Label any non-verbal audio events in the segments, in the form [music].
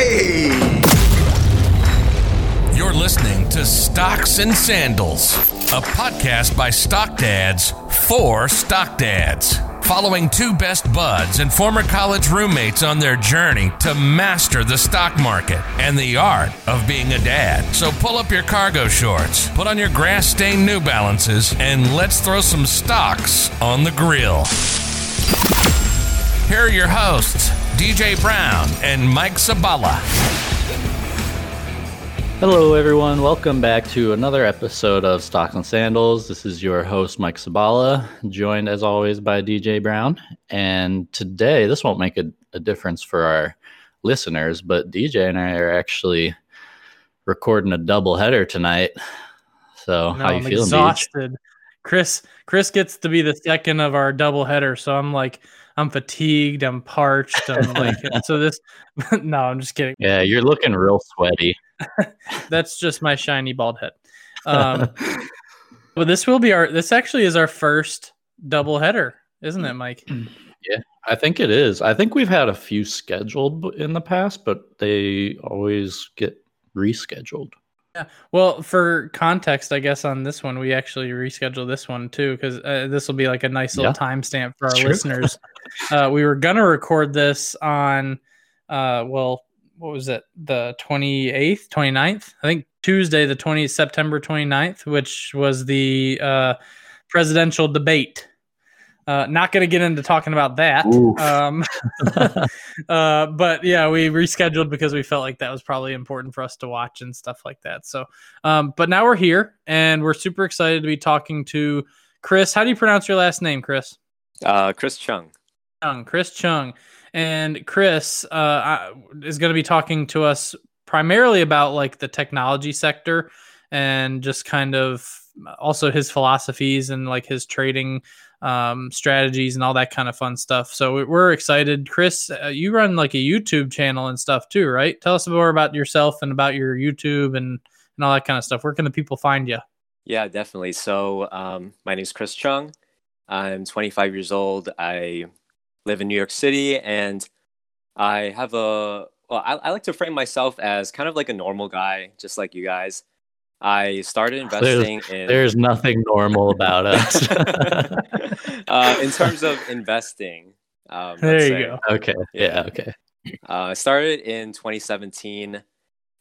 Hey! You're listening to Stocks and Sandals, a podcast by Stock Dads for Stock Dads, following two best buds and former college roommates on their journey to master the stock market and the art of being a dad. So pull up your cargo shorts, put on your grass stained New Balances, and let's throw some stocks on the grill. Here are your hosts, DJ Brown and Mike Sabala. Hello, everyone. Welcome back to another episode of Stocks and Sandals. This is your host, Mike Sabala, joined as always by DJ Brown. And today, this won't make a, a difference for our listeners, but DJ and I are actually recording a double header tonight. So, No, how you I'm feeling, Deej? exhausted. Chris Chris gets to be the second of our double header, so I'm like I'm fatigued, I'm parched, I'm [laughs] like so this [laughs] no, I'm just kidding. Yeah, you're looking real sweaty. [laughs] That's just my shiny bald head. Um but this will be our this actually is our first double header, isn't it, Mike? [clears throat] Yeah, I think it is. I think we've had a few scheduled in the past, but they always get rescheduled. Well, for context, I guess on this one, we actually rescheduled this one too because uh, this will be like a nice little Yeah. timestamp for our true. listeners. [laughs] uh, we were gonna record this on, uh, well, what was it, the 28th, 29th? I think Tuesday, the 20th, September 29th, which was the uh, presidential debate. Uh, not going to get into talking about that. Um, [laughs] [laughs] uh, but yeah, we rescheduled because we felt like that was probably important for us to watch and stuff like that. So, um, but now we're here and we're super excited to be talking to Chris. How do you pronounce your last name, Chris? Uh, Chris Chung. Chung, Chris Chung. And Chris uh, is going to be talking to us primarily about like the technology sector and just kind of also his philosophies and like his trading um, strategies and all that kind of fun stuff. So we- we're excited. Chris, uh, you run like a YouTube channel and stuff too, right? Tell us more about yourself and about your YouTube and, and all that kind of stuff. Where can the people find you? Yeah, definitely. So, um, my name is Chris Chung. I'm 25 years old. I live in New York City, and I have a well. I, I like to frame myself as kind of like a normal guy, just like you guys. I started [laughs] investing in There's nothing normal about us. [laughs] uh, in terms of investing. Um, There you say. go. okay. Yeah. Okay. Uh, I started in 2017.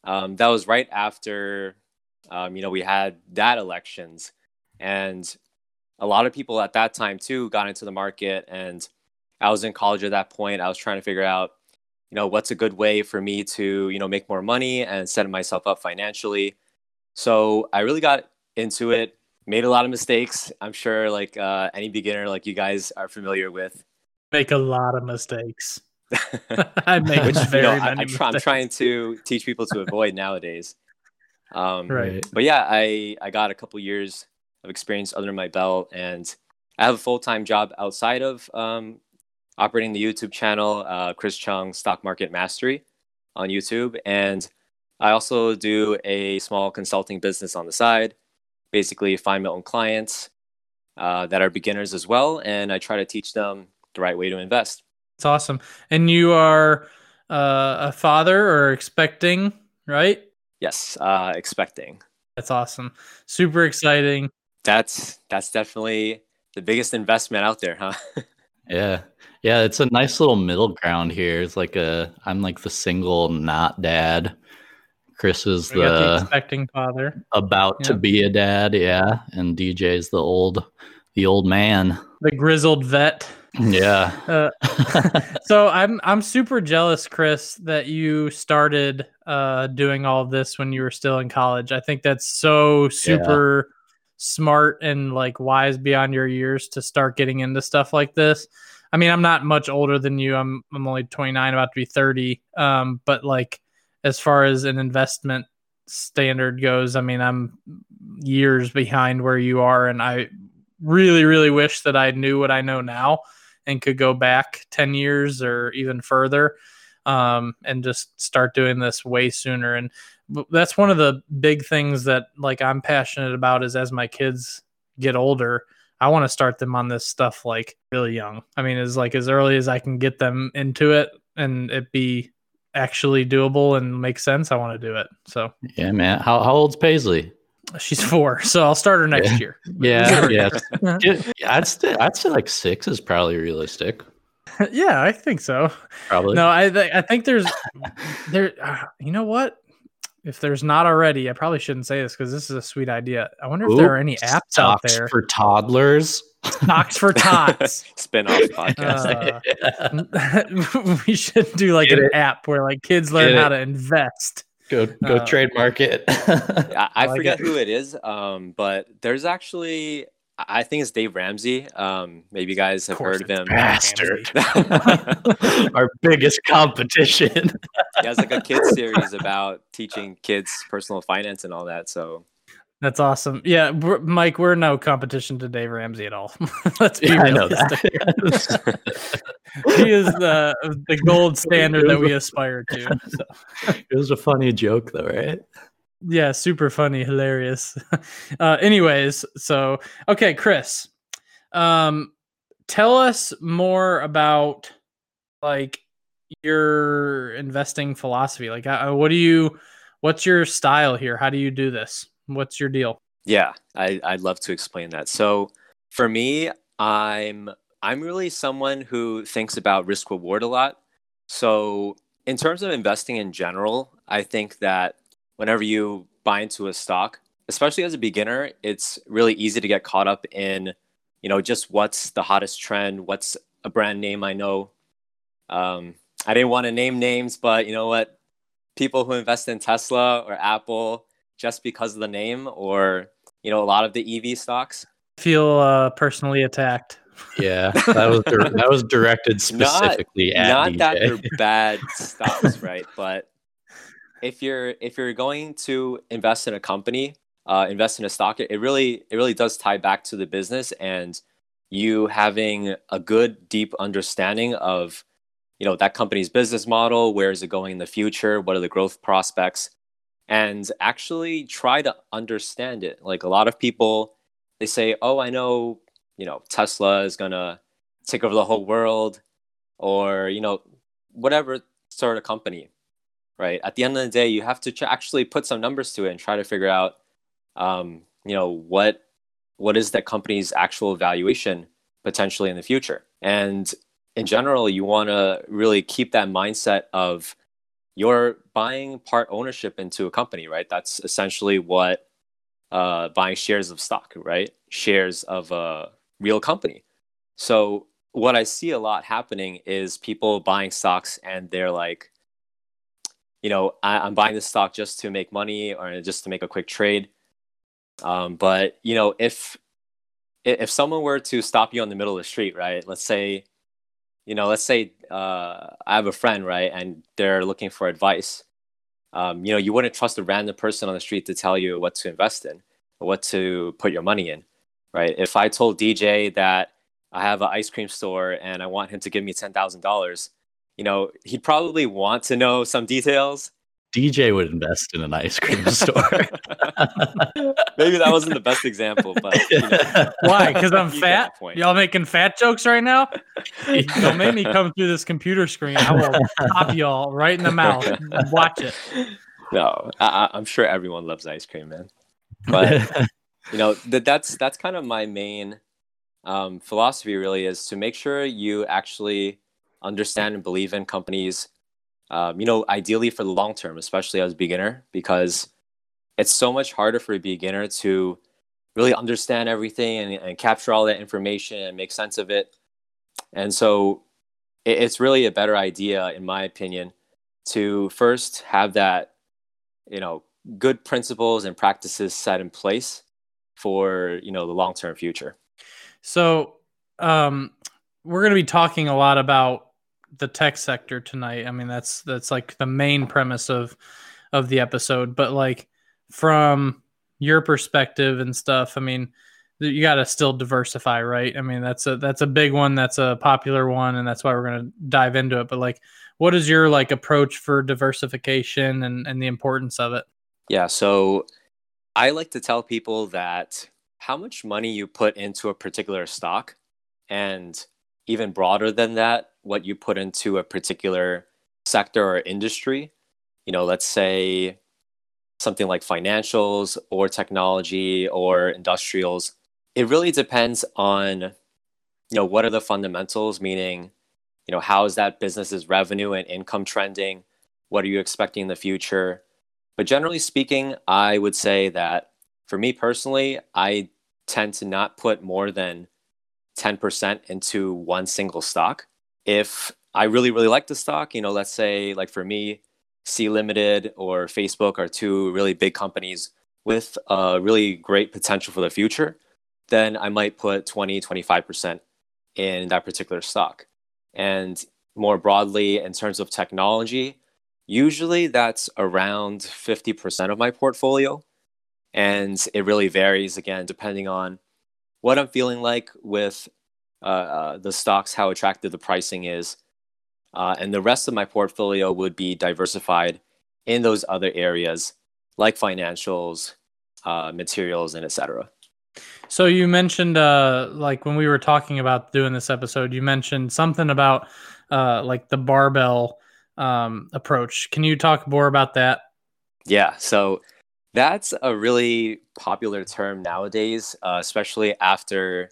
Um, that was right after, um, you know, we had that elections, and a lot of people at that time too got into the market. And I was in college at that point. I was trying to figure out, you know, what's a good way for me to, you know, make more money and set myself up financially. So I really got into it. Made a lot of mistakes. I'm sure, like uh, any beginner, like you guys are familiar with. Make a lot of mistakes. [laughs] [laughs] I make which you very know, I, many I try, I'm trying to teach people to avoid nowadays. Um, Right. But yeah, I I got a couple years of experience under my belt, and I have a full time job outside of um, operating the YouTube channel, uh, Chris Chung Stock Market Mastery, on YouTube, and I also do a small consulting business on the side. Basically, find my own clients uh, that are beginners as well, and I try to teach them the right way to invest. It's awesome. And you are uh, a father or expecting, right? Yes, uh, expecting. That's awesome. Super exciting. That's that's definitely the biggest investment out there, huh? [laughs] Yeah. Yeah. It's a nice little middle ground here. It's like a, I'm like the single not dad. Chris is the the expecting father, about to be a dad. Yeah. And DJ's the old, the old man. the grizzled vet. Yeah. Uh, [laughs] so I'm I'm super jealous, Chris, that you started uh, doing all of this when you were still in college. I think that's so super smart and like wise beyond your years to start getting into stuff like this. I mean, I'm not much older than you. I'm I'm only 29, about to be 30. Um, but like as far as an investment standard goes, I mean, I'm years behind where you are, and I really, really wish that I knew what I know now and could go back 10 years or even further um, and just start doing this way sooner. And that's one of the big things that like I'm passionate about is as my kids get older, I want to start them on this stuff like really young. I mean, as like as early as I can get them into it and it be actually doable and makes sense, I want to do it. So yeah, man. How how old's Paisley? She's four, so I'll start her next [laughs] Yeah. year. Yeah, yeah. Yeah, I'd say I'd say like six is probably realistic. [laughs] yeah, I think so. Probably. No, I th- I think there's [laughs] there. Uh, you know what? If there's not already, I probably shouldn't say this because this is a sweet idea. I wonder if there are any apps out there. for toddlers. Stocks for tots. [laughs] Spin-off podcast. Uh, [laughs] we should do like Get an it. app where like kids learn Get how it. to invest. go go uh, trademark it. [laughs] I, I like forget it. who it is, um, but there's actually I I think it's Dave Ramsey. Um, maybe you guys have course heard of him. Bastard. [laughs] [laughs] Our biggest competition. He has like a kids [laughs] series about teaching kids personal finance and all that. So That's awesome. Yeah, we're, Mike, we're no competition to Dave Ramsey at all. Let's be Yeah, I know realistic. that. he is the the gold standard that we aspire to. So. it was a funny joke though, right? Yeah, super funny, hilarious. [laughs] Uh, anyways, so okay, Chris, um, tell us more about like your investing philosophy. Like, uh, what do you, what's your style here? How do you do this? What's your deal? Yeah, I, I'd love to explain that. So for me, I'm I'm really someone who thinks about risk reward a lot. So in terms of investing in general, I think that whenever you buy into a stock, especially as a beginner, it's really easy to get caught up in, you know, just what's the hottest trend, what's a brand name I know. Um, I didn't want to name names, but you know what? People who invest in Tesla or Apple just because of the name or you know a lot of the EV stocks. Feel uh, personally attacked. Yeah, that was dir- that was directed [laughs] Not- specifically at Not DJ. that they're bad [laughs] stocks, right? But if you're if you're going to invest in a company, uh, invest in a stock, it really it really does tie back to the business and you having a good deep understanding of you know that company's business model, where is it going in the future, what are the growth prospects, and actually try to understand it. Like a lot of people, they say, "Oh, I know, you know, Tesla is gonna take over the whole world," or you know, whatever sort of company, right? At the end of the day, you have to ch- actually put some numbers to it and try to figure out, um, you know, what what is that company's actual valuation potentially in the future. And in general, you want to really keep that mindset of you're buying part ownership into a company, right? That's essentially what uh, buying shares of stock, right? Shares of a real company. So what I see a lot happening is people buying stocks and they're like, you know, I, I'm buying this stock just to make money or just to make a quick trade. Um, but you know, if if someone were to stop you on the middle of the street, right? Let's say, you know, let's say uh, I have a friend, right, and they're looking for advice. Um, you know, you wouldn't trust a random person on the street to tell you what to invest in what to put your money in, right? If I told DJ that I have an ice cream store and I want him to give me ten thousand dollars, you know, he'd probably want to know some details. DJ would invest in an ice cream [laughs] store. Maybe that wasn't the best example, but you know, [laughs] Why? Because I'm [laughs] fat. Y'all making fat jokes right now? Don't make me come through this computer screen. I will pop y'all right in the mouth. Watch it. no, I, I- I'm sure everyone loves ice cream, man. But you know that that's that's kind of my main um, philosophy really is to make sure you actually understand and believe in companies um, you know ideally for the long term especially as a beginner because it's so much harder for a beginner to really understand everything and, and capture all that information and make sense of it. And so it, it's really a better idea in my opinion to first have that you know good principles and practices set in place for you know the long term future. So, um, we're going to be talking a lot about the tech sector tonight. I mean, that's that's like the main premise of of the episode. But like from your perspective and stuff, I mean, you got to still diversify, right? I mean, that's a that's a big one. That's a popular one, and that's why we're to dive into it. But like, what is your like approach for diversification and and the importance of it? Yeah, so I like to tell people that how much money you put into a particular stock and even broader than that, what you put into a particular sector or industry, you know, let's say something like financials or technology or industrials, it really depends on, you know, what are the fundamentals, meaning, you know, how is that business's revenue and income trending? What are you expecting in the future? But generally speaking, I would say that for me personally, I tend to not put more than 10% into one single stock. If I really, really like the stock, you know, let's say like for me, Sea Limited or Facebook are two really big companies with a really great potential for the future, then I might put 20, 25% in that particular stock. And more broadly, in terms of technology, usually that's around 50% of my portfolio. And it really varies again, depending on what I'm feeling like with uh, uh, the stocks, how attractive the pricing is, uh, and the rest of my portfolio would be diversified in those other areas like financials, uh, materials, and etc. So you mentioned, uh, like when we were talking about doing this episode, you mentioned something about uh, like the barbell um, approach. Can you talk more about that? Yeah. So that's a really popular term nowadays, uh, especially after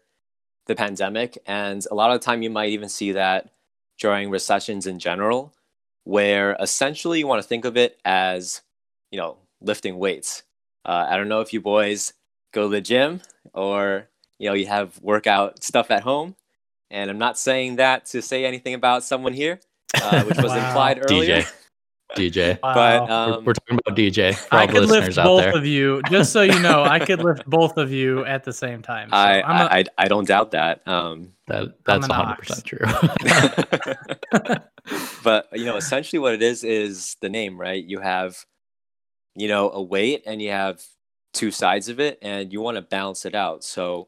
the pandemic. And a lot of the time, you might even see that during recessions in general, where essentially you want to think of it as, you know, lifting weights. Uh, I don't know if you boys go to the gym or, you know, you have workout stuff at home. And I'm not saying that to say anything about someone here, uh, which was [laughs] wow. implied earlier. DJ. [laughs] DJ. [laughs] Wow. But um, we're, talking about DJ. I could lift both of you, just so you know. I could lift both of you at the same time. So I, I, I don't doubt that. Um, that that's 100 percent true. [laughs] [laughs] but you know, essentially, what it is is the name, right? You have, you know, a weight, and you have two sides of it, and you want to balance it out. So,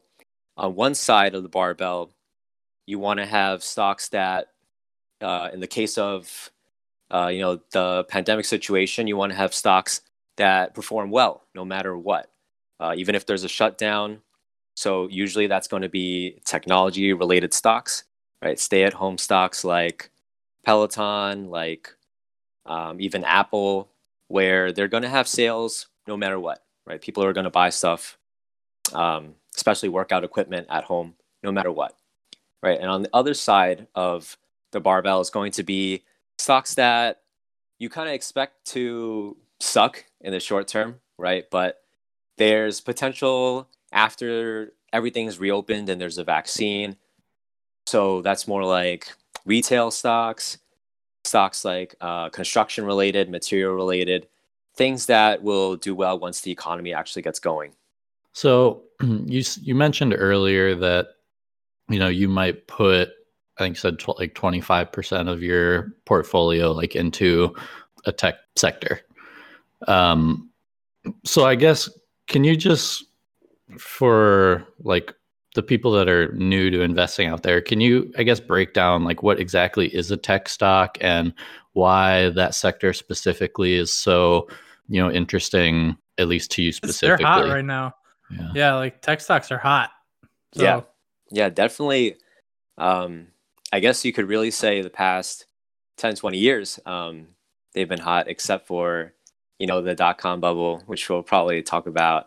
on one side of the barbell, you want to have stocks that, uh, in the case of uh, you know, the pandemic situation, you want to have stocks that perform well no matter what, uh, even if there's a shutdown. So usually that's going to be technology related stocks, right? Stay at home stocks like Peloton, like um, even Apple, where they're going to have sales no matter what, right? People are going to buy stuff, um, especially workout equipment at home, no matter what, right? And on the other side of the barbell is going to be stocks that you kind of expect to suck in the short term, right? But there's potential after everything's reopened and there's a vaccine. So that's more like retail stocks, stocks like uh, construction related, material related, things that will do well once the economy actually gets going. So [clears throat] you you mentioned earlier that you know you might put I think said tw- like 25% of your portfolio like into a tech sector. Um, so I guess can you just for like the people that are new to investing out there, can you I guess break down like what exactly is a tech stock and why that sector specifically is so, you know, interesting at least to you specifically. They're hot right now. Yeah. yeah, like tech stocks are hot. So. Yeah. Yeah, definitely um I guess you could really say the past 10, 20 years, um, they've been hot, except for, you know, the dot com bubble, which we'll probably talk about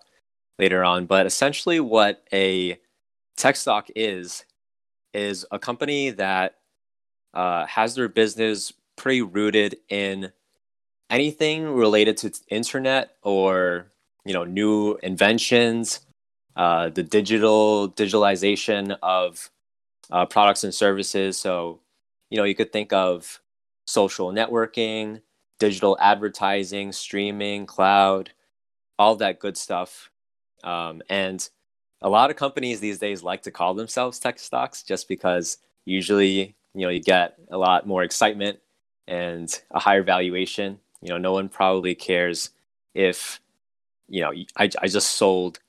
later on. But essentially, what a tech stock is, is a company that uh, has their business pretty rooted in anything related to internet or, you know, new inventions, uh, the digital digitalization of uh, products and services. So, you know, you could think of social networking, digital advertising, streaming, cloud, all that good stuff. Um, and a lot of companies these days like to call themselves tech stocks just because usually, you know, you get a lot more excitement and a higher valuation. You know, no one probably cares if, you know, I, I just sold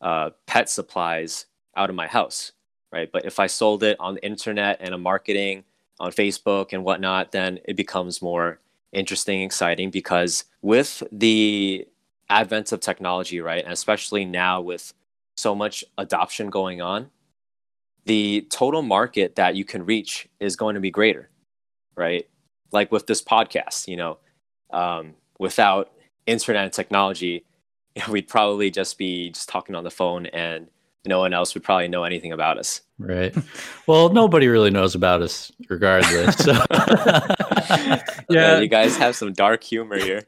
uh, pet supplies out of my house right? But if I sold it on the internet and a marketing on Facebook and whatnot, then it becomes more interesting, exciting because with the advent of technology, right, and especially now with so much adoption going on, the total market that you can reach is going to be greater, right? like with this podcast, you know, um, without internet and technology, you [laughs] know, we'd probably just be just talking on the phone and no one else would probably know anything about us. Right. Well, nobody really knows about us regardless. So. [laughs] yeah, you guys have some dark humor here.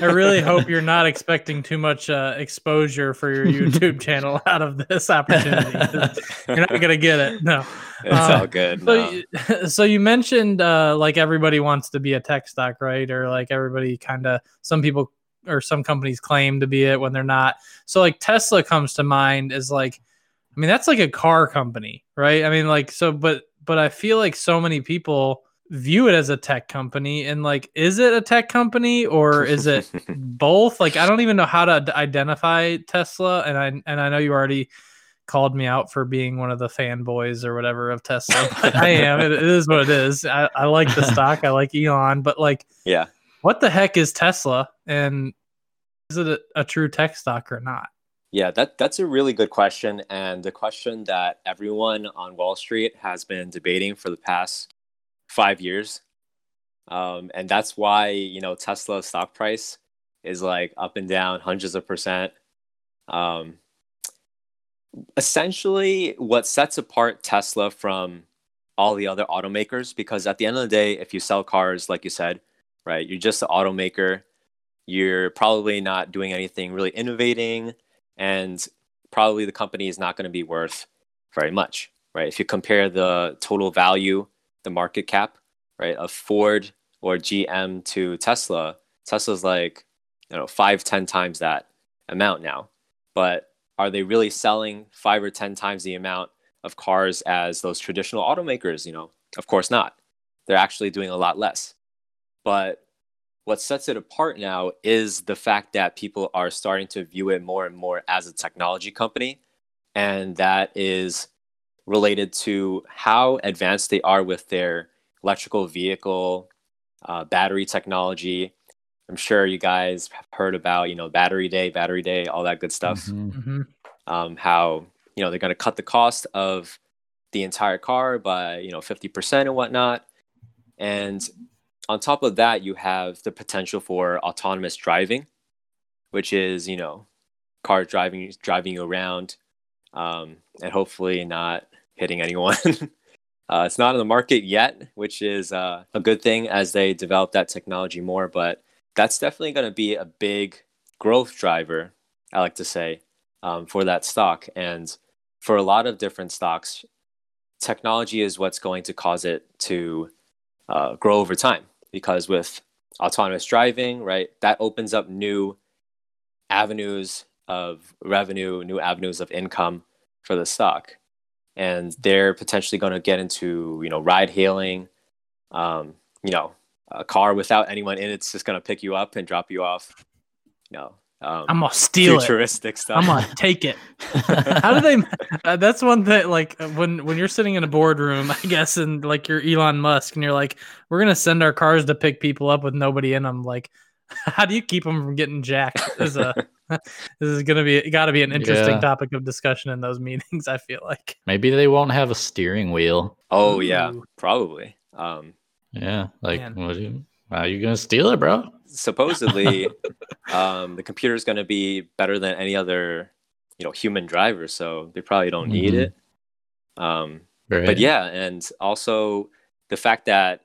I really [laughs] hope you're not expecting too much uh, exposure for your YouTube [laughs] channel out of this opportunity. You're not gonna get it. No, it's um, all good. So, no. so you mentioned uh, like everybody wants to be a tech stock, right? Or like everybody kind of some people or some companies claim to be it when they're not. So like Tesla comes to mind as like, I mean that's like a car company, right? I mean like so, but but I feel like so many people view it as a tech company. And like is it a tech company or is it [laughs] both? Like i don't even know how to identify tesla. And i and i know you already called me out for being one of the fanboys or whatever of tesla [laughs] i am. It, it is what it is. I, I like the [laughs] stock. I like elon. But like yeah. what the heck is tesla and is it a, a true tech stock or not yeah, that that's a really good question, and the question that everyone on Wall Street has been debating for the past five years. Um, and that's why, you know, Tesla stock price is like up and down hundreds of percent. Um, essentially, what sets apart Tesla from all the other automakers, because at the end of the day, if you sell cars, like you said, right, you're just an automaker, you're probably not doing anything really innovating, and probably the company is not going to be worth very much, right? If you compare the total value the market cap, right, of Ford or GM to Tesla, Tesla's like, you know, five, ten times that amount now. But are they really selling five or ten times the amount of cars as those traditional automakers? You know, of course not. They're actually doing a lot less. But what sets it apart now is the fact that people are starting to view it more and more as a technology company. And that is related to how advanced they are with their electrical vehicle uh, battery technology. I'm sure you guys have heard about, you know, battery day, battery day, all that good stuff. Mm-hmm. mm-hmm. Um, how you know they're going to cut the cost of the entire car by you know 50% and whatnot. And on top of that, you have the potential for autonomous driving, which is you know car driving driving you around, um, and hopefully not hitting anyone. [laughs] uh, it's not on the market yet, which is uh, a good thing as they develop that technology more. But that's definitely going to be a big growth driver, I like to say, um, for that stock. And for a lot of different stocks, technology is what's going to cause it to uh, grow over time. Because with autonomous driving, right, that opens up new avenues of revenue, new avenues of income for the stock. And they're potentially going to get into you know ride hailing um, you know a car without anyone in it's just going to pick you up and drop you off you know um, I'm gonna steal futuristic it. stuff. I'm gonna take it. [laughs] How do they? Uh, that's one thing. Like when when you're sitting in a boardroom, I guess, and like you're Elon Musk, and you're like, we're gonna send our cars to pick people up with nobody in them. Like, [laughs] how do you keep them from getting jacked? Is a [laughs] this is gonna be got to be an interesting yeah. topic of discussion in those meetings. I feel like maybe they won't have a steering wheel. Oh Ooh. yeah, probably. Um, yeah, like what you, are you gonna steal it, bro? Supposedly, [laughs] um, the computer is gonna be better than any other, you know, human driver. So they probably don't mm-hmm. need it. Um, right. but yeah, and also the fact that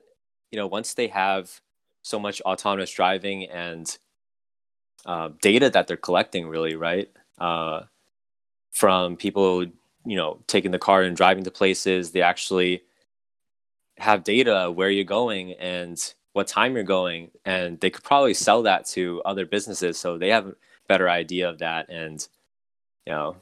you know once they have so much autonomous driving and uh, data that they're collecting, really, right? Uh, from people, you know, taking the car and driving to places, they actually have data where you're going and what time you're going, and they could probably sell that to other businesses, so they have a better idea of that. And you know,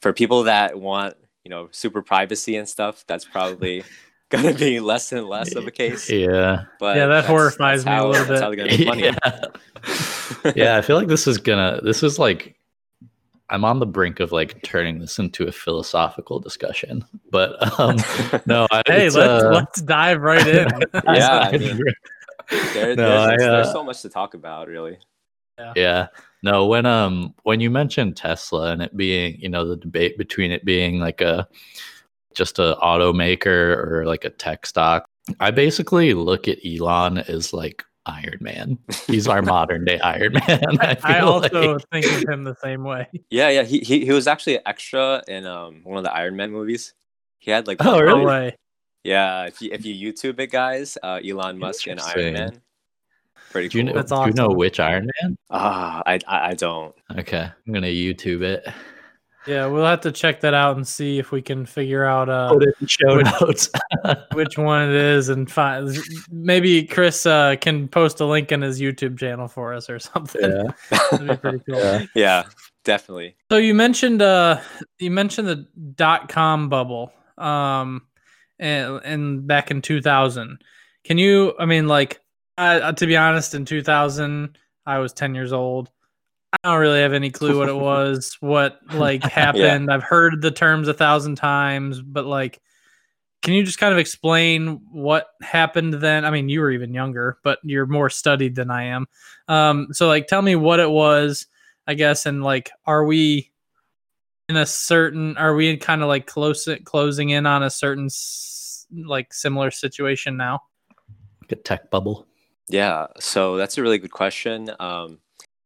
for people that want, you know, super privacy and stuff, that's probably [laughs] going to be less and less of a case. Yeah. But yeah, that horrifies me how, a little bit. how they're going [laughs] to. Yeah. yeah, I feel like this is gonna. This is like, I'm on the brink of like turning this into a philosophical discussion. But um [laughs] no, hey, let's uh, let's dive right in. yeah, I mean, [laughs] there, no, there's, I, uh, there's so much to talk about, really. Yeah. yeah. No, when um when you mentioned Tesla and it being, you know, the debate between it being like a just a automaker or like a tech stock. I basically look at Elon as like Iron Man. He's our [laughs] modern day Iron Man. I, I also like. think of him the same way. [laughs] Yeah, yeah. He he, he was actually an extra in um one of the Iron Man movies. He had like Oh, one- really? No way. Yeah, if you if you YouTube it, guys, uh, Elon Musk and Iron Man. Pretty Do you cool. know? That's Do you know which Iron Man? Ah, I, I I don't. Okay, I'm gonna YouTube it. Yeah, we'll have to check that out and see if we can figure out uh, Put it in show which- notes. [laughs] which one it is and find. Maybe Chris uh, can post a link in his YouTube channel for us or something. yeah, [laughs] That'd be pretty cool. yeah. Yeah, definitely. So you mentioned uh you mentioned the dot com bubble um and, and back in 2000. Can you I mean like I, to be honest in 2000 I was 10 years old. I don't really have any clue what it [laughs] was, what like [laughs] happened. I've heard the terms a thousand times, but like can you just kind of explain what happened then? I mean, you were even younger, but you're more studied than I am. Um, so like tell me what it was, I guess, and like are we in a certain are we kind of like close closing in on a certain like similar situation now? Like a tech bubble. Yeah, so that's a really good question. Um,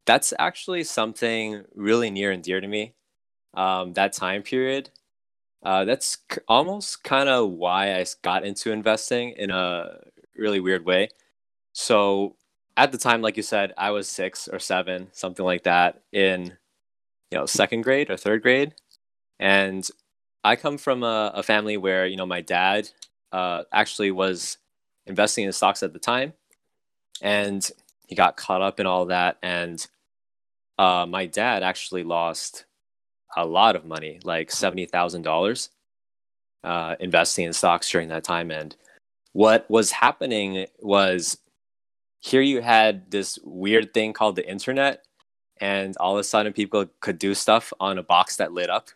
that's actually something really near and dear to me. Um, that time period. Uh, that's k- almost kind of why i got into investing in a really weird way. So at the time, like you said, I was six or seven, something like that, in you know second grade or third grade, and I come from a, a family where you know my dad uh, actually was investing in stocks at the time. And he got caught up in all that. And uh, my dad actually lost a lot of money like $70000 uh, investing in stocks during that time. And what was happening was here you had this weird thing called the internet and all of a sudden people could do stuff on a box that lit up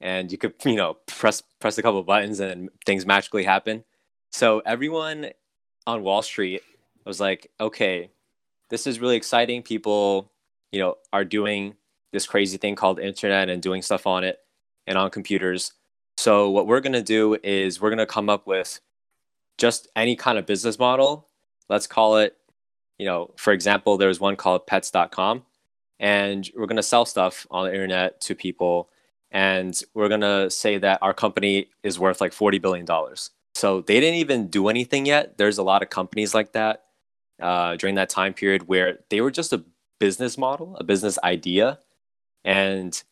and you could you know press press a couple buttons and things magically happen so everyone on wall street was like, okay, this is really exciting. People, you know, are doing this crazy thing called internet and doing stuff on it and on computers. So what we're gonna do is we're gonna come up with just any kind of business model. Let's call it, you know, for example, there's one called pets.com and we're gonna sell stuff on the internet to people and we're gonna say that our company is worth like $40 billion. So they didn't even do anything yet. There's a lot of companies like that uh, during that time period where they were just a business model, a business idea, and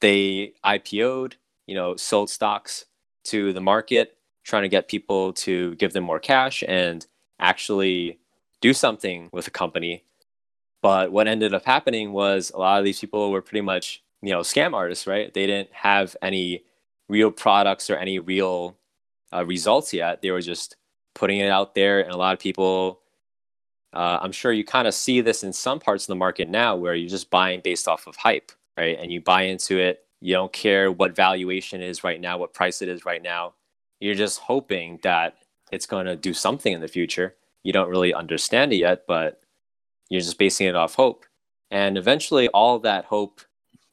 they IPO'd, you know, sold stocks to the market, trying to get people to give them more cash and actually do something with the company. But what ended up happening was a lot of these people were pretty much, you know, scam artists, right? They didn't have any real products or any real uh, results yet. They were just putting it out there, and a lot of people uh, I'm sure you kind of see this in some parts of the market now where you're just buying based off of hype, right? And you buy into it. You don't care what valuation is right now, what price it is right now. You're just hoping that it's going to do something in the future. You don't really understand it yet, but you're just basing it off hope. And eventually, all that hope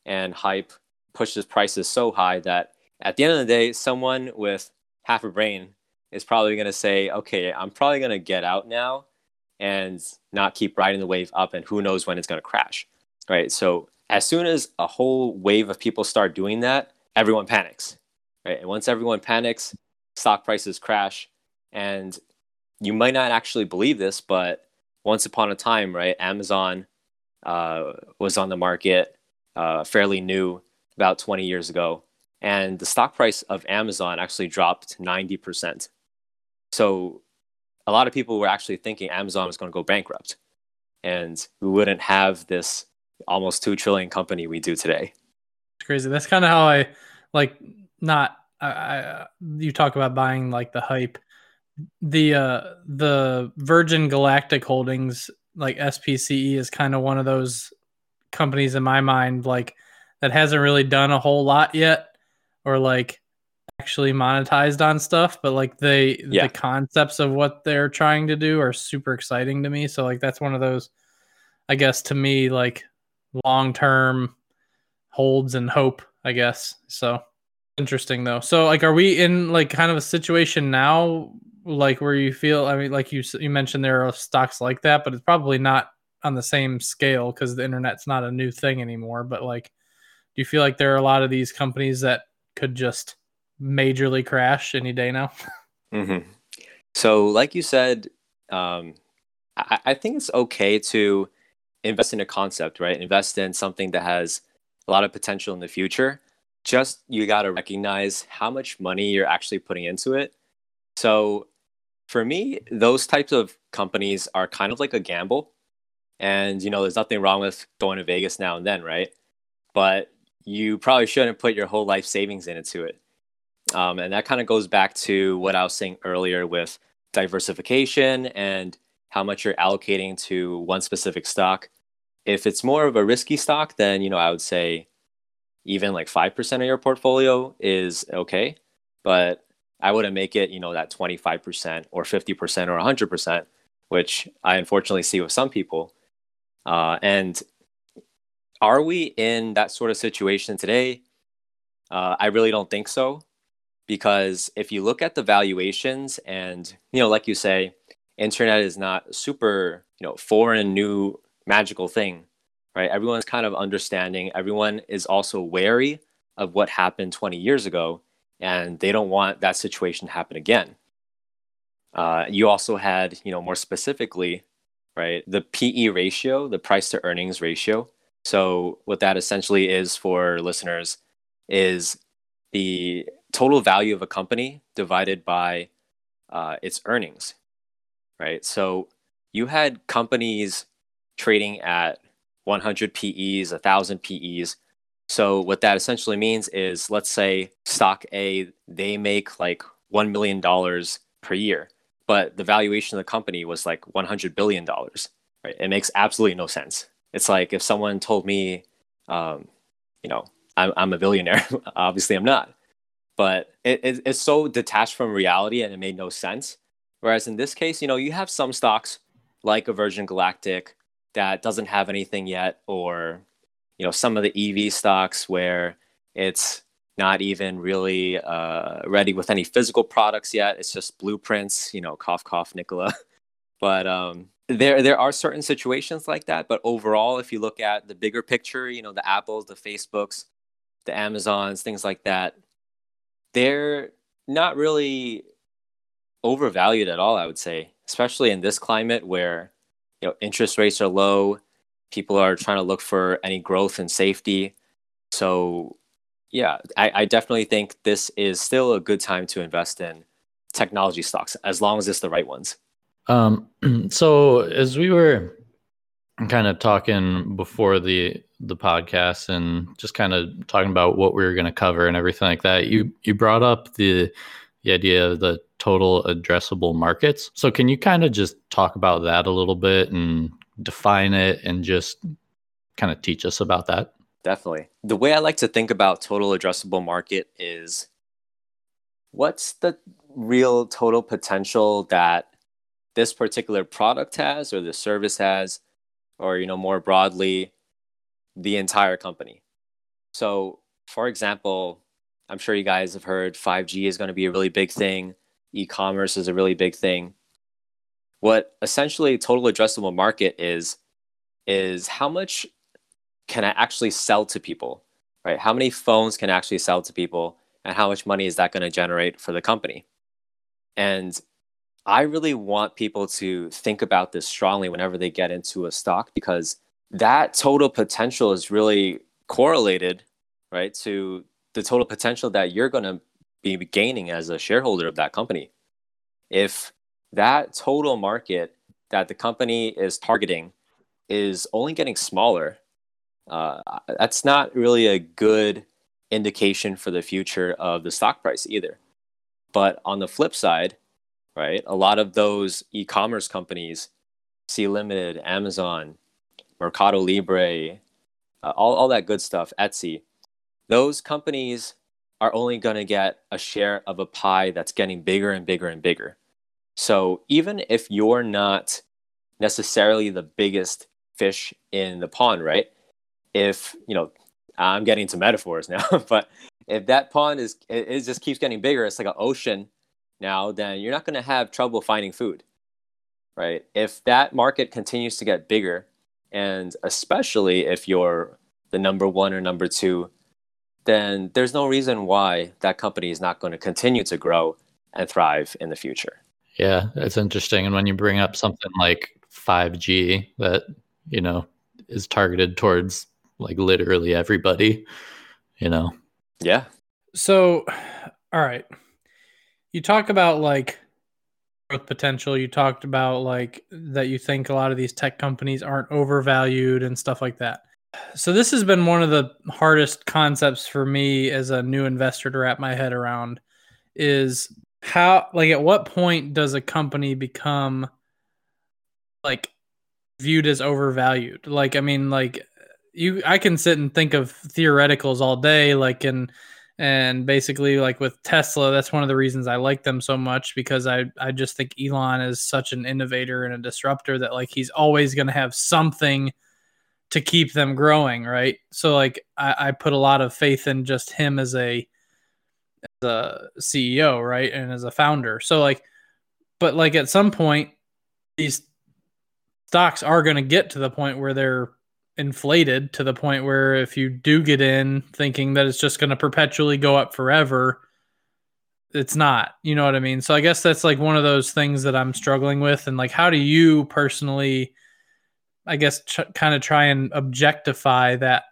and hype pushes prices so high that at the end of the day, someone with half a brain is probably going to say, okay, I'm probably going to get out now and not keep riding the wave up and who knows when it's going to crash right? So as soon as a whole wave of people start doing that everyone panics right? And once everyone panics stock prices crash. And you might not actually believe this but once upon a time right amazon uh, was on the market uh, fairly new about 20 years ago and the stock price of amazon actually dropped 90% so a lot of people were actually thinking Amazon was going to go bankrupt and we wouldn't have this almost 2 trillion company we do today. It's crazy. That's kind of how I like not I, I you talk about buying like the hype. The uh the Virgin Galactic Holdings like SPCE is kind of one of those companies in my mind like that hasn't really done a whole lot yet or like actually monetized on stuff but like they Yeah. the concepts of what they're trying to do are super exciting to me. So like that's one of those i guess to me like long term holds and hope i guess. So interesting though. So like are we in like kind of a situation now like where you feel? I mean, like you you mentioned there are stocks like that, but it's probably not on the same scale because the internet's not a new thing anymore. But like, do you feel like there are a lot of these companies that could just majorly crash any day now? [laughs] Mm-hmm. So, like you said, um, I, I think it's okay to invest in a concept, right? Invest in something that has a lot of potential in the future. Just you got to recognize how much money you're actually putting into it. So, for me, those types of companies are kind of like a gamble. And, you know, there's nothing wrong with going to Vegas now and then, right? But you probably shouldn't put your whole life savings into it. Um, and that kind of goes back to what I was saying earlier with diversification and how much you're allocating to one specific stock. If it's more of a risky stock, then you know I would say even like five percent of your portfolio is okay, but I wouldn't make it you know that twenty five percent or fifty percent or hundred percent, which I unfortunately see with some people. Uh, and are we in that sort of situation today? Uh, I really don't think so because if you look at the valuations and you know like you say internet is not super you know foreign new magical thing right everyone's kind of understanding everyone is also wary of what happened 20 years ago and they don't want that situation to happen again uh, you also had you know more specifically right the pe ratio the price to earnings ratio so what that essentially is for listeners is the total value of a company divided by uh, its earnings, right? So you had companies trading at 100 PEs, 1,000 PEs. So what that essentially means is, let's say stock A, they make like $1 million per year, but the valuation of the company was like $100 billion, right? It makes absolutely no sense. It's like if someone told me, um, you know, I'm, I'm a billionaire, [laughs] obviously I'm not but it, it, it's so detached from reality and it made no sense. Whereas in this case, you know, you have some stocks like a Virgin Galactic that doesn't have anything yet, or you know, some of the EV stocks where it's not even really uh, ready with any physical products yet. It's just blueprints, you know, cough cough Nikola. [laughs] but um, there there are certain situations like that. But overall, if you look at the bigger picture, you know, the Apples, the Facebooks, the Amazons, things like that, they're not really overvalued at all, I would say, especially in this climate where you know interest rates are low, people are trying to look for any growth and safety. So yeah, I, I definitely think this is still a good time to invest in technology stocks as long as it's the right ones. Um, [clears throat] so as we were kind of talking before the the podcast and just kind of talking about what we were going to cover and everything like that. You you brought up the the idea of the total addressable markets. So can you kind of just talk about that a little bit and define it and just kind of teach us about that? Definitely. The way I like to think about total addressable market is what's the real total potential that this particular product has or the service has or you know more broadly the entire company. So, for example, I'm sure you guys have heard 5G is going to be a really big thing, e commerce is a really big thing. What essentially total addressable market is, is how much can I actually sell to people, right? How many phones can I actually sell to people, and how much money is that going to generate for the company? And I really want people to think about this strongly whenever they get into a stock because that total potential is really correlated, right, to the total potential that you're going to be gaining as a shareholder of that company. If that total market that the company is targeting is only getting smaller, uh, that's not really a good indication for the future of the stock price either. But on the flip side, right, a lot of those e commerce companies, Sea Limited, Amazon, Mercado Libre, uh, all, all that good stuff, Etsy, those companies are only going to get a share of a pie that's getting bigger and bigger and bigger. So even if you're not necessarily the biggest fish in the pond, right? If, you know, I'm getting into metaphors [laughs] now, but if that pond is, it, it just keeps getting bigger, it's like an ocean now, then you're not going to have trouble finding food, right? If that market continues to get bigger, and especially if you're the number one or number two, then there's no reason why that company is not going to continue to grow and thrive in the future. Yeah, it's interesting. And when you bring up something like 5G that, you know, is targeted towards like literally everybody, you know. Yeah. So, all right. You talk about like growth potential. You talked about like that you think a lot of these tech companies aren't overvalued and stuff like that. So this has been one of the hardest concepts for me as a new investor to wrap my head around is how like at what point does a company become like viewed as overvalued? Like I mean like you I can sit and think of theoreticals all day like and and basically like with Tesla that's one of the reasons I like them so much because I I just think Elon is such an innovator and a disruptor that like he's always going to have something to keep them growing, right? So like I, I put a lot of faith in just him as a a CEO, right? And as a founder. So like but like at some point these stocks are going to get to the point where they're inflated to the point where if you do get in thinking that it's just going to perpetually go up forever, it's not. You know what I mean? So I guess that's like one of those things that I'm struggling with and like how do you personally I guess ch- kind of try and objectify that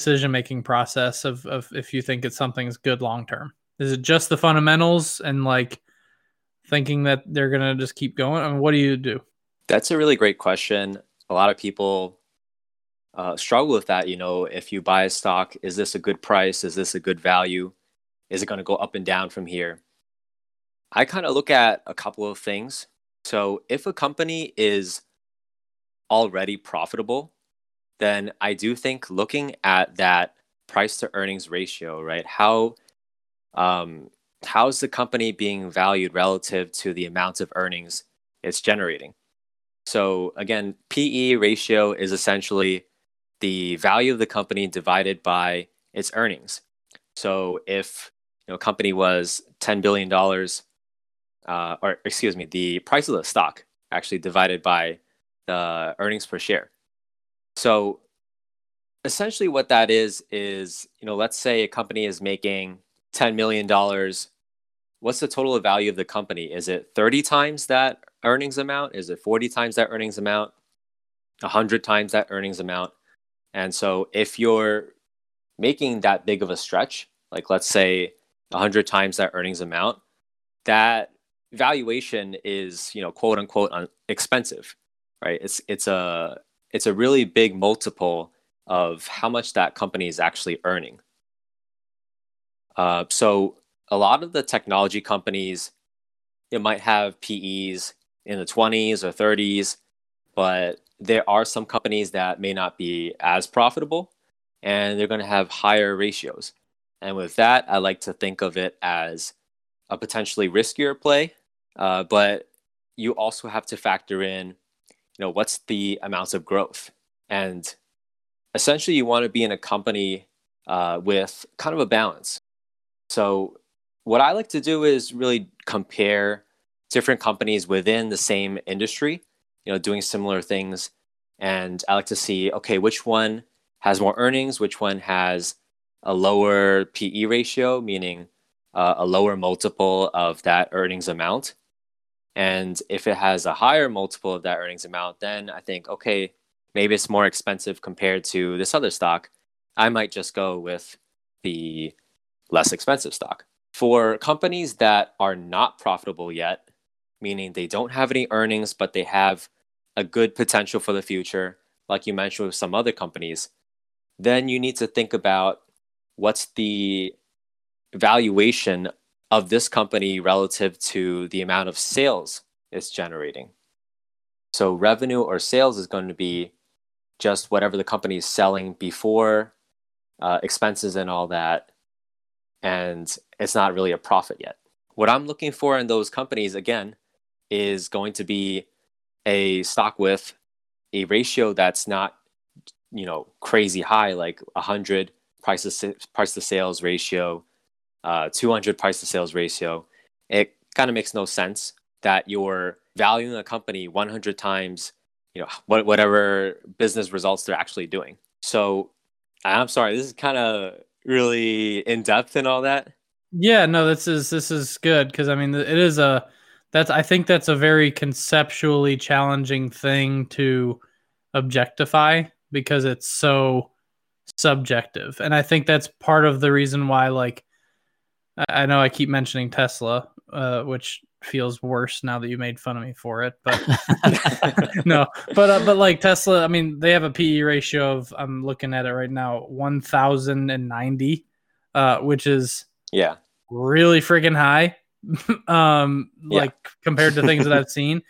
decision making process of, of if you think it's something's good long term. Is it just the fundamentals and like thinking that they're gonna just keep going? I mean, what do you do? That's a really great question. A lot of people uh, struggle with that. You know, if you buy a stock, is this a good price? Is this a good value? Is it going to go up and down from here? I kind of look at a couple of things. So if a company is already profitable, then I do think looking at that price to earnings ratio, right? How um, how's the company being valued relative to the amount of earnings it's generating? So again, PE ratio is essentially the value of the company divided by its earnings. So if you know, a company was ten billion dollars, uh, or excuse me, the price of the stock actually divided by the earnings per share. So essentially what that is is, you know, let's say a company is making 10 million dollars. What's the total value of the company? Is it 30 times that earnings amount? Is it 40 times that earnings amount? 100 times that earnings amount? And so if you're making that big of a stretch, like let's say 100 times that earnings amount, that valuation is, you know, quote unquote expensive right? It's it's a it's a really big multiple of how much that company is actually earning. Uh, so a lot of the technology companies, it might have PEs in the 20s or 30s, but there are some companies that may not be as profitable and they're going to have higher ratios. And with that, I like to think of it as a potentially riskier play, uh, but you also have to factor in you know what's the amounts of growth? And essentially you want to be in a company uh, with kind of a balance. So what i like to do is really compare different companies within the same industry you know doing similar things. And i like to see okay which one has more earnings which one has a lower pe ratio meaning uh, a lower multiple of that earnings amount and if it has a higher multiple of that earnings amount, then I think, okay, maybe it's more expensive compared to this other stock. I might just go with the less expensive stock. For companies that are not profitable yet, meaning they don't have any earnings, but they have a good potential for the future, like you mentioned with some other companies, then you need to think about what's the valuation of this company relative to the amount of sales it's generating. So, revenue or sales is going to be just whatever the company is selling before uh, expenses and all that. And it's not really a profit yet. What I'm looking for in those companies, again, is going to be a stock with a ratio that's not, you know, crazy high, like 100 price to, price to sales ratio uh, 200 price to sales ratio. it kind of makes no sense that you're valuing a company 100 times, you know, what, whatever business results they're actually doing. So I'm sorry, this is kind of really in depth and all that. Yeah, no, this is this is good because I mean it is a that's I think that's a very conceptually challenging thing to objectify because it's so subjective. And I think that's part of the reason why like I know I keep mentioning Tesla, uh, which feels worse now that you made fun of me for it. But [laughs] [laughs] no, but uh, but like Tesla, I mean, they have a PE ratio of I'm looking at it right now, one thousand and ninety, uh, which is yeah really freaking high, [laughs] um, yeah. like compared to things that I've seen.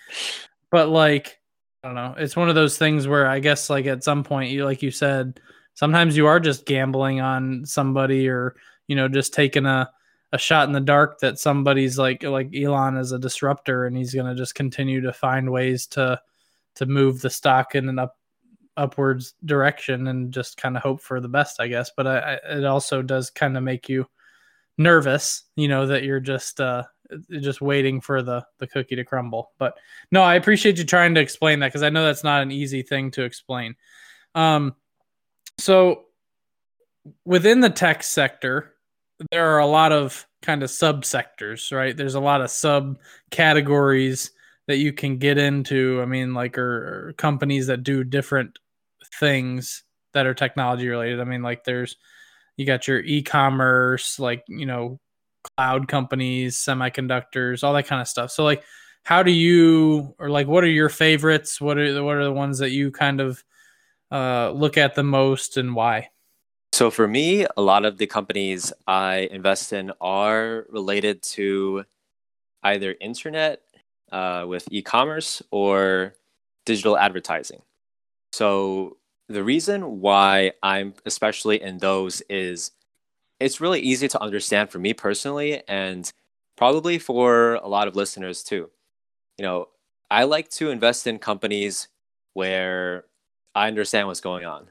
But like, I don't know, it's one of those things where I guess like at some point you like you said, sometimes you are just gambling on somebody or you know just taking a a shot in the dark that somebody's like like Elon is a disruptor and he's going to just continue to find ways to to move the stock in an up upwards direction and just kind of hope for the best, I guess. But I, I, it also does kind of make you nervous, you know, that you're just uh just waiting for the the cookie to crumble. But no, I appreciate you trying to explain that because I know that's not an easy thing to explain. Um, so within the tech sector, there are a lot of kind of subsectors, right? There's a lot of subcategories that you can get into. I mean, like, or, or companies that do different things that are technology related. I mean, like, there's you got your e-commerce, like you know, cloud companies, semiconductors, all that kind of stuff. So, like, how do you, or like, what are your favorites? What are the, what are the ones that you kind of uh, look at the most, and why? So for me, a lot of the companies I invest in are related to either internet uh, with e-commerce or digital advertising. So the reason why I'm especially in those is it's really easy to understand for me personally and probably for a lot of listeners too. You know, I like to invest in companies where I understand what's going on.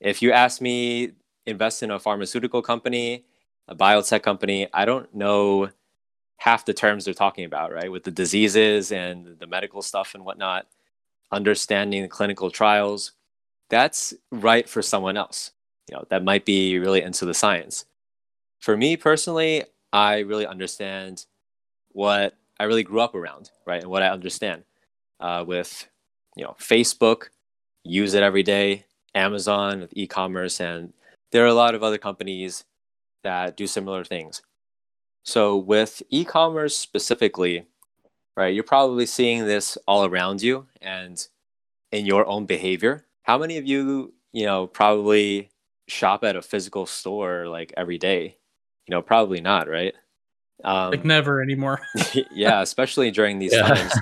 If you ask me invest in a pharmaceutical company, a biotech company, I don't know half the terms they're talking about, right? With the diseases and the medical stuff and whatnot, understanding the clinical trials, that's right for someone else. You know, that might be really into the science. For me personally, I really understand what I really grew up around, right? And what I understand uh, with, you know, Facebook, use it every day, Amazon with e-commerce and there are a lot of other companies that do similar things. So with e-commerce specifically, right, you're probably seeing this all around you and in your own behavior. How many of you, you know, probably shop at a physical store like every day? You know, probably not, right? Um, like never anymore. [laughs] yeah, especially during these yeah. times.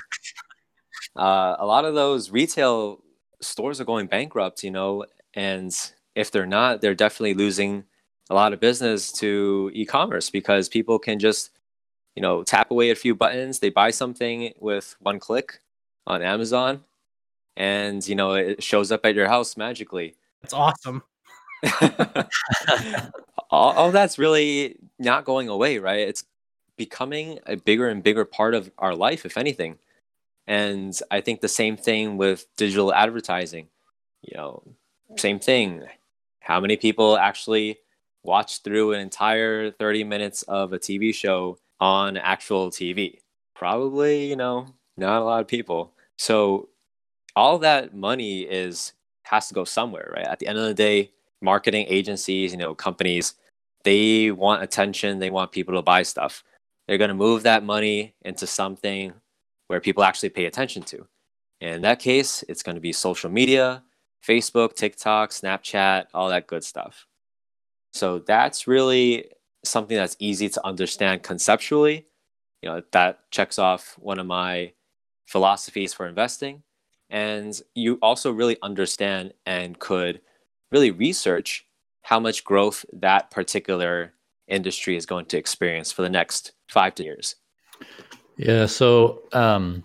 Uh, a lot of those retail stores are going bankrupt, you know, and if they're not, they're definitely losing a lot of business to e-commerce because people can just, you know, tap away a few buttons. They buy something with one click on Amazon, and you know it shows up at your house magically. That's awesome. [laughs] all, all that's really not going away, right? It's becoming a bigger and bigger part of our life, if anything. And I think the same thing with digital advertising. You know, same thing how many people actually watch through an entire 30 minutes of a TV show on actual TV? Probably, you know, not a lot of people. So all that money is has to go somewhere, right? At the end of the day, marketing agencies, you know, companies, they want attention, they want people to buy stuff. They're going to move that money into something where people actually pay attention to. And in that case, it's going to be social media, Facebook, TikTok, Snapchat, all that good stuff. So that's really something that's easy to understand conceptually. You know, that checks off one of my philosophies for investing. And you also really understand and could really research how much growth that particular industry is going to experience for the next five to years. Yeah. So, um,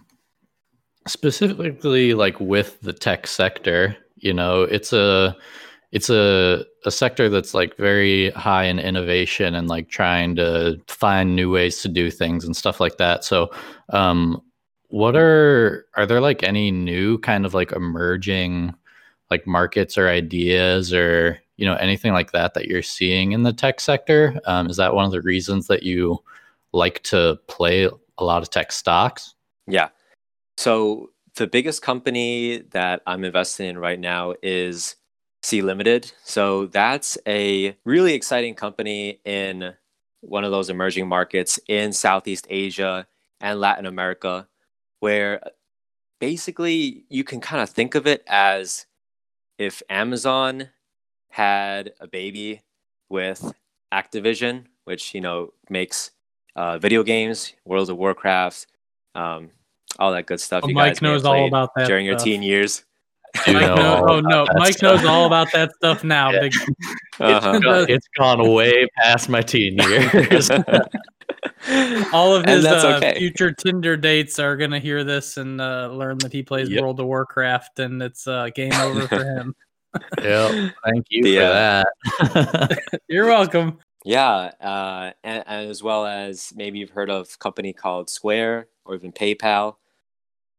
specifically, like with the tech sector, you know, it's a it's a a sector that's like very high in innovation and like trying to find new ways to do things and stuff like that. So, um, what are are there like any new kind of like emerging like markets or ideas or you know anything like that that you're seeing in the tech sector? Um, is that one of the reasons that you like to play a lot of tech stocks? Yeah. So the biggest company that I'm investing in right now is Sea Limited. So that's a really exciting company in one of those emerging markets in Southeast Asia and Latin America, where basically you can kind of think of it as if Amazon had a baby with Activision, which you know makes uh, video games, World of Warcraft, um, all that good stuff. Well, you Mike guys knows all about that during your teen years. You Mike know knows, oh no, Mike stuff. knows all about that stuff now. Yeah. [laughs] Uh-huh. It's, it's gone way past my teen years. [laughs] all of his uh, okay. future Tinder dates are gonna hear this and uh, learn that he plays Yep. World of Warcraft, and it's uh, game over for [laughs] him. yeah, thank you Yeah. for that. You're welcome. Yeah, uh, and, and as well as maybe you've heard of a company called Square or even PayPal.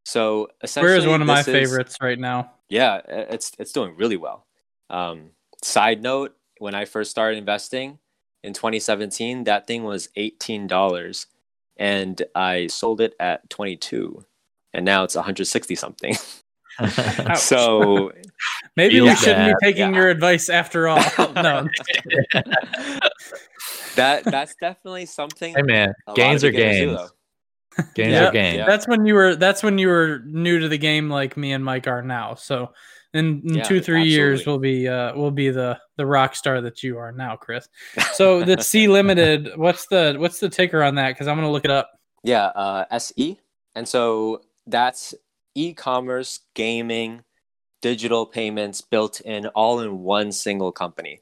So essentially, Where is one of my is- favorites right now? Yeah, it's it's doing really well. Um, side note: when I first started investing in 2017, that thing was eighteen dollars, and I sold it at 22, and now it's 160 something. [laughs] So Maybe Feel we shouldn't bad. be taking Yeah. your advice after all. [laughs] no, that that's definitely something. hey man, gains are gains. do, gains. though. Gains Yeah. are gains. That's when you were. That's when you were new to the game, like me and Mike are now. So, in, in Yeah, two three years, we'll be uh, we'll be the the rock star that you are now, Chris. So the [laughs] Sea Limited, what's the what's the ticker on that? Because I'm gonna look it up. Yeah, uh, SE. And so that's e commerce, gaming, digital payments built in all in one single company.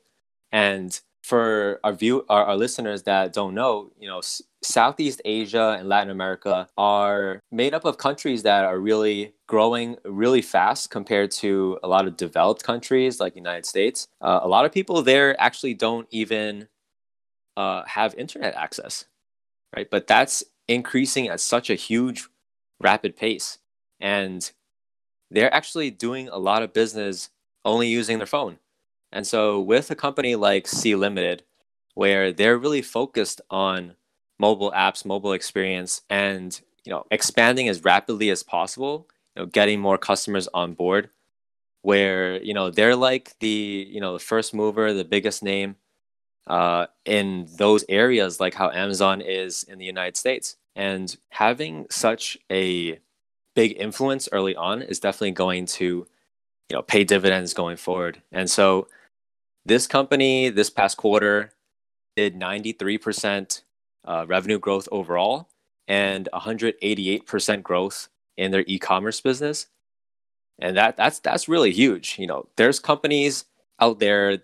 And for our view our, our listeners that don't know, you know, S- Southeast Asia and Latin America are made up of countries that are really growing really fast compared to a lot of developed countries like the United States. Uh, a lot of people there actually don't even uh, have internet access, right? But that's increasing at such a huge, rapid pace, and they're actually doing a lot of business only using their phone. And so, with a company like Sea Limited, where they're really focused on mobile apps, mobile experience, and you know, expanding as rapidly as possible, you know, getting more customers on board, where you know they're like the you know the first mover, the biggest name uh, in those areas, like how Amazon is in the United States, and having such a big influence early on is definitely going to you know pay dividends going forward. And so this company this past quarter did 93% uh, Uh, revenue growth overall and 188% growth in their e-commerce business. And that that's that's really huge. You know, there's companies out there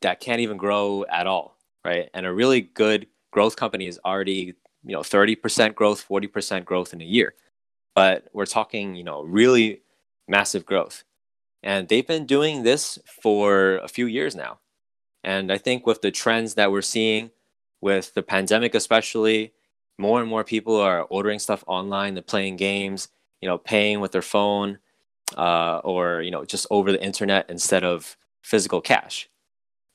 that can't even grow at all, right? And a really good growth company is already, you know, 30% growth, 40% growth in a year. But we're talking, you know, really massive growth. And they've been doing this for a few years now. And I think with the trends that we're seeing with the pandemic especially, more and more people are ordering stuff online, they're playing games, you know, paying with their phone, uh, or you know, just over the internet instead of physical cash.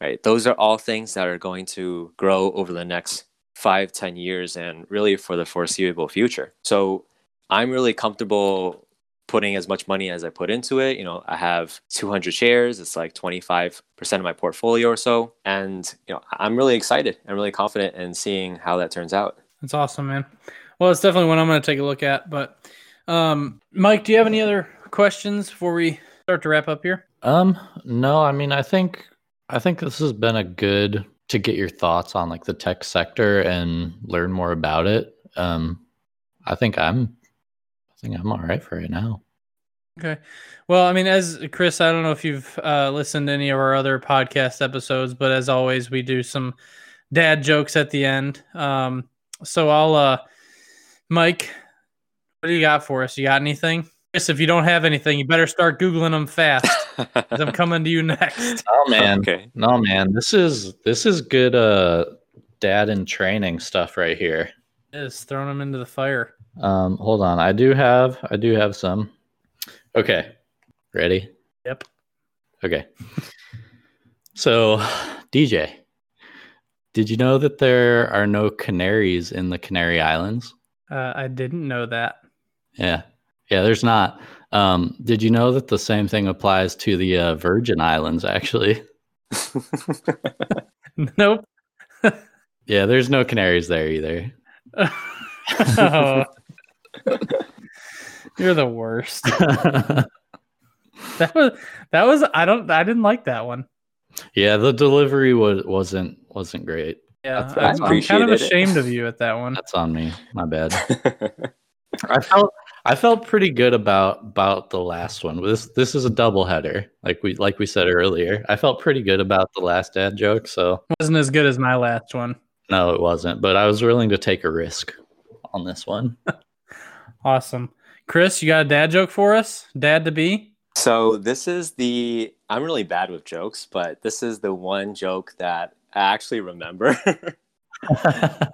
Right? Those are all things that are going to grow over the next five, ten years and really for the foreseeable future. So I'm really comfortable putting as much money as I put into it. You know, I have 200 shares. It's like 25% of my portfolio or so. And, you know, I'm really excited. I'm really confident in seeing how that turns out. That's awesome, man. Well, it's definitely one I'm going to take a look at. But, um, Mike, do you have any other questions before we start to wrap up here? Um, no, I mean, I think I think this has been a good to get your thoughts on like the tech sector and learn more about it. Um, I think I'm, I think I'm all right for right now. Okay. Well, I mean, as Chris, I don't know if you've uh, listened to any of our other podcast episodes, but as always, we do some dad jokes at the end. Um, so I'll, uh, Mike, what do you got for us? You got anything? Chris, if you don't have anything, you better start Googling them fast. I'm coming to you next. [laughs] Oh man, Okay. no man, this is this is good. Uh, dad and training stuff right here. Is throwing them into the fire. Um, hold on, I do have I do have some. Okay, ready? Yep. Okay. so, DJ, did you know that there are no canaries in the Canary Islands? Uh, I didn't know that. Yeah. Yeah, there's not. Um, did you know that the same thing applies to the uh, Virgin Islands, actually? [laughs] Nope. [laughs] Yeah, there's no canaries there either. [laughs] Oh. [laughs] You're the worst. [laughs] That was that was I don't I didn't like that one. yeah, the delivery was wasn't wasn't great. Yeah, That's- I'm, I I'm kind of appreciated it. ashamed of you at that one. That's on me. My bad. [laughs] I felt I felt pretty good about about the last one. This this is a double header, like we like we said earlier. I felt pretty good about the last dad joke, so wasn't as good as my last one. no, it wasn't. But I was willing to take a risk on this one. Awesome. Chris, you got a dad joke for us? Dad to be? so this is the I'm really bad with jokes, but this is the one joke that I actually remember. [laughs]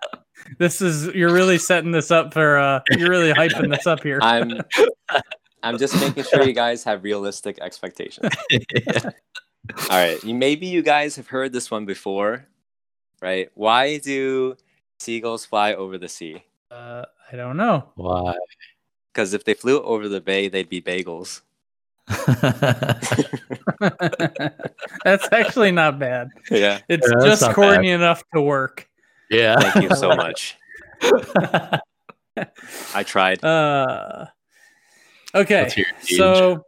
This is you're really setting this up for uh you're really hyping this up here. I'm I'm just making sure you guys have realistic expectations. [laughs] All right, you maybe you guys have heard this one before, right? Why do seagulls fly over the sea? Uh, I don't know. Why? Because if they flew over the bay, they'd be bagels. [laughs] [laughs] That's actually not bad. Yeah. It's Yeah, just not corny enough to work. yeah. Thank you so [laughs] much. I tried. Uh okay. Let's hear it, Deej. So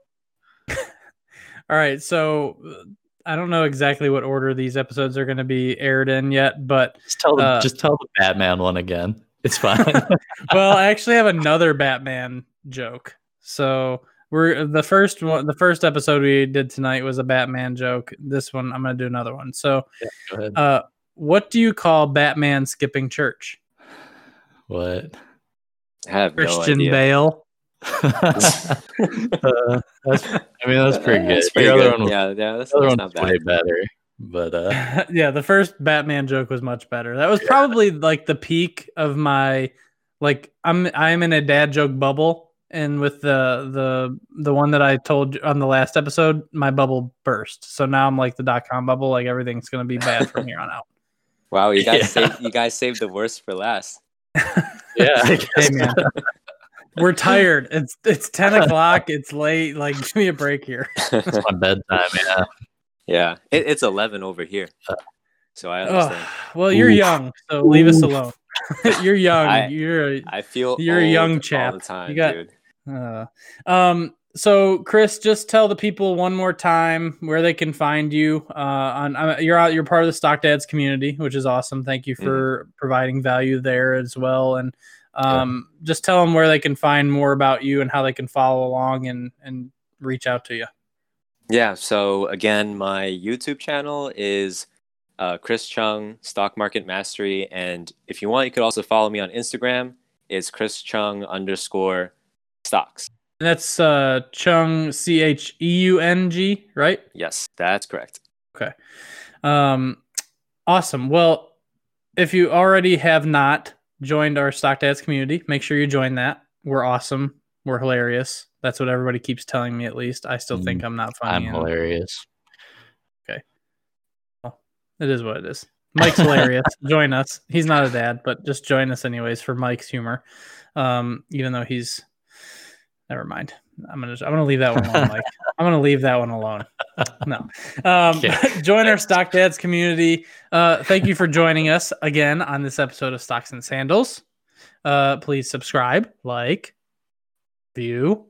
All right, so uh, I don't know exactly what order these episodes are going to be aired in yet, but just tell the, uh, just tell the Batman one again. It's fine. [laughs] well, I actually have another Batman joke. So we're the first one. The first episode we did tonight was a Batman joke. This one, I'm going to do another one. So, Go ahead. uh, what do you call Batman skipping church? what? I have no Christian idea. Bale. [laughs] Uh, that's, I mean, that's [laughs] pretty good. That's pretty Your other good. one was, yeah, yeah, that's, the other that's one not was way better. But uh, [laughs] yeah, the first Batman joke was much better. That was probably like the peak of my like I'm I'm in a dad joke bubble and with the the the one that I told you on the last episode, my bubble burst. So now I'm like the dot com bubble, like everything's going to be bad from here on out. [laughs] Wow, you guys Yeah. saved you guys saved the worst for last. [laughs] yeah, Hey man. We're tired. It's it's 10 o'clock. It's late. Like give me a break here. it's my bedtime. Yeah, yeah, it, it's eleven over here, so I understand. Oh, well, you're Oof. young, so leave us alone. [laughs] you're young. I- you're a, I feel You're a old young all chap. the time, You got- dude. Uh, um. So, Chris, just tell the people one more time where they can find you. Uh, on uh, you're out. You're part of the Stock Dads community, which is awesome. Thank you for providing value there as well. And um, just tell them where they can find more about you and how they can follow along and and reach out to you. Yeah. So again, my YouTube channel is uh, Chris Cheung Stock Market Mastery, and if you want, you could also follow me on Instagram. It's Chris Cheung underscore stocks. And that's uh, Cheung C H E U N G, right? Yes, that's correct. Okay. Um, awesome. Well, if you already have not joined our Stock Dads community, make sure you join that. We're awesome. We're hilarious. That's what everybody keeps telling me. At least I still think I'm not funny. I'm hilarious. It is what it is. Mike's hilarious. [laughs] join us. He's not a dad, but just join us anyways for Mike's humor. Um, even though he's never mind. I'm gonna I'm gonna leave that one alone, Mike. [laughs] I'm gonna leave that one alone. No. Um, [laughs] join our Stock Dads community. Uh, thank you for joining us again on this episode of Stocks and Sandals. Uh, please subscribe, like, view.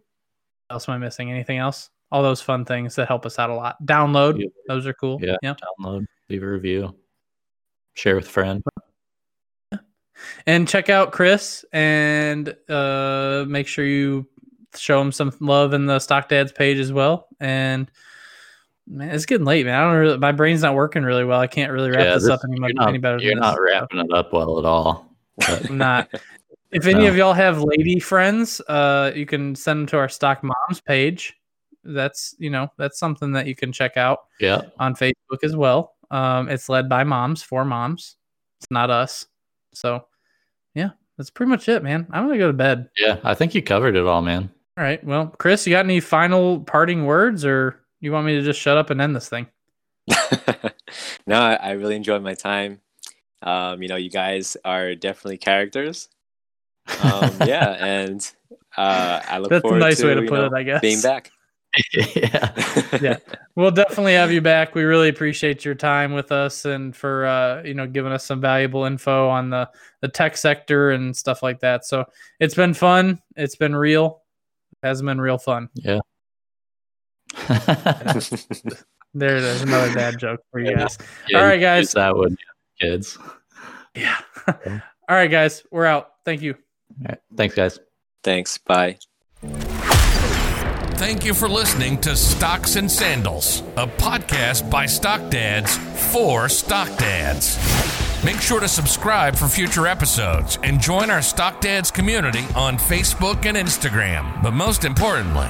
Else am I missing? Anything else? All those fun things that help us out a lot. Download. Yeah. Those are cool. Yeah. yeah. Download, leave a review, share with a friend. and check out Chris and uh, make sure you show him some love in the Stock Dads page as well. And man, it's getting late, man. I don't really, my brain's not working really well. I can't really wrap Yeah, this, this- up any, You're not, any better. you're not this. wrapping it up well at all. [laughs] I'm not. [laughs] If any No. of y'all have lady friends, uh, you can send them to our Stock Moms page. that's you know that's something that you can check out Yeah. on Facebook as well. Um, it's led by moms for moms. It's not us. So yeah, that's pretty much it, man. I'm gonna go to bed. Yeah. I think you covered it all, man. All right. Well, Chris, you got any final parting words, or you want me to just shut up and end this thing? [laughs] no, I, I really enjoyed my time. Um, you know, you guys are definitely characters. Um, yeah, and uh, I look That's a forward nice to, way to put know, it, I guess. being back. yeah. [laughs] Yeah. We'll definitely have you back. We really appreciate your time with us and for uh, you know giving us some valuable info on the the tech sector and stuff like that. So it's been fun. It's been real. It has been real fun. Yeah. [laughs] There it is, another bad joke for you guys. [laughs] Yeah, All right, guys. That would kids. Yeah. All right, guys. We're out. Thank you. All right. Thanks, guys. Thanks. Bye. Thank you for listening to Stocks and Sandals, a podcast by Stock Dads for Stock Dads. Make sure to subscribe for future episodes and join our Stock Dads community on Facebook and Instagram. But most importantly,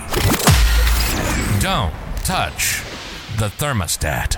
don't touch the thermostat.